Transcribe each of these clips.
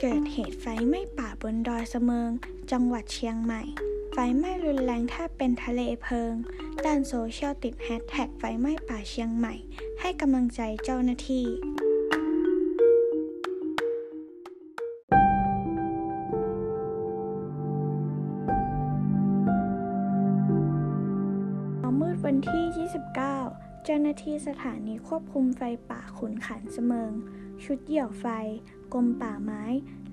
เกิดเหตุไฟไหม้ป่าบนดอยสะเมิง จังหวัดเชียงใหม่ ไฟไหม้รุนแรงแทบเป็นทะเลเพลิง ด้านโซเชียลติดแฮชแท็กไฟไหม้ป่าเชียงใหม่ ให้กำลังใจเจ้าหน้าที่เช้ามืดวันที่ 29 เจ้าหน้าที่สถานีควบคุมไฟป่าขุนขันเสมิง ชุดเหยี่ยวไฟ กรมป่าไม้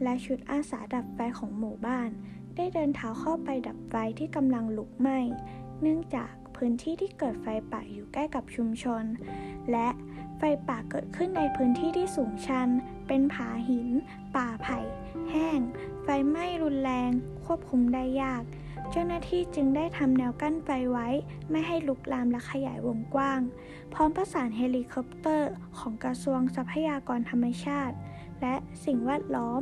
และชุดอาสาดับไฟของหมู่บ้าน ได้เดินเท้าเข้าไปดับไฟที่กำลังลุกไหม้ เนื่องจากพื้นที่ที่เกิดไฟป่าอยู่ใกล้กับชุมชน และไฟป่าเกิดขึ้นในพื้นที่ที่สูงชัน เป็นผาหิน ป่าไผ่ แห้ง ไฟไหม้รุนแรง ควบคุมได้ยาก เจ้าหน้าที่จึงได้ทำแนวกั้นไฟไว้ ไม่ให้ลุกลามและขยายวงกว้าง พร้อมประสานเฮลิคอปเตอร์ของกระทรวงทรัพยากรธรรมชาติ และสิ่งแวดล้อม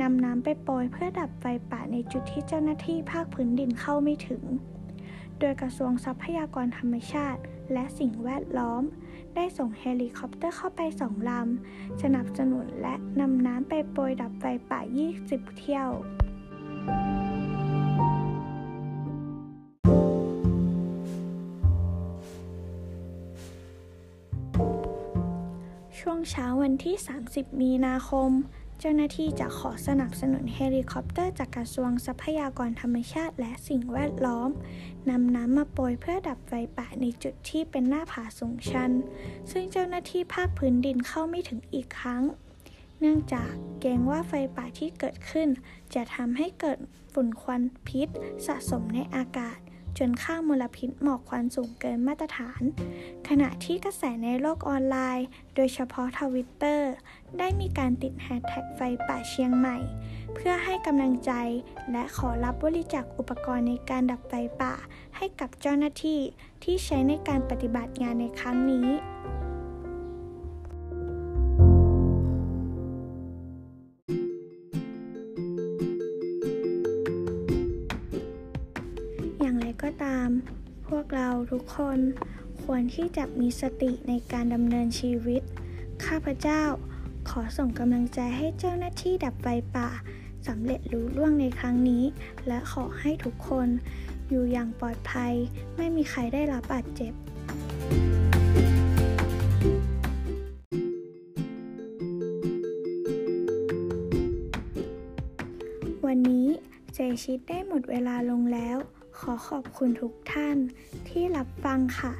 นำน้ำไปโปรยเพื่อดับไฟป่าในจุดที่เจ้าหน้าที่ภาคพื้นดินเข้าไม่ถึง โดยกระทรวงทรัพยากรธรรมชาติ และสิ่งแวดล้อม ได้ส่งเฮลิคอปเตอร์เข้าไปสองลำ สนับสนุนและนำน้ำไปโปรยดับไฟป่า 20 เที่ยว ช่วงเช้าวันที่ 30 มีนาคม เจ้าหน้าที่จะขอสนับสนุนเฮลิคอปเตอร์จากกระทรวงทรัพยากรธรรมชาติและสิ่งแวดล้อม นำน้ำมาโปรยเพื่อดับไฟป่าในจุดที่เป็นหน้าผาสูงชัน ซึ่งเจ้าหน้าที่ภาคพื้นดินเข้าไม่ถึงอีกครั้ง เนื่องจากเกรงว่าไฟป่าที่เกิดขึ้น จะทำให้เกิดฝุ่นควันพิษ สะสมในอากาศ จนค่ามลพิษหมอกควันสูงเกินมาตรฐาน ขณะที่กระแสในโลกออนไลน์ โดยเฉพาะทวิตเตอร์ได้มีการติดแฮชแท็กไฟป่าเชียงใหม่ เพื่อให้กำลังใจและขอรับบริจาคอุปกรณ์ในการดับไฟป่าให้กับเจ้าหน้าที่ที่ใช้ในการปฏิบัติงานในครั้งนี้ ตาม พวกเราทุกคนควรที่จะมีสติในการดำเนินชีวิต ข้าพเจ้าขอส่งกำลังใจให้เจ้าหน้าที่ดับไฟป่าสำเร็จลุล่วงในครั้งนี้ และขอให้ทุกคนอยู่อย่างปลอดภัย ไม่มีใครได้รับบาดเจ็บ วันนี้เจชิดได้หมดเวลาลงแล้ว ขอขอบคุณทุกท่านที่รับฟังค่ะ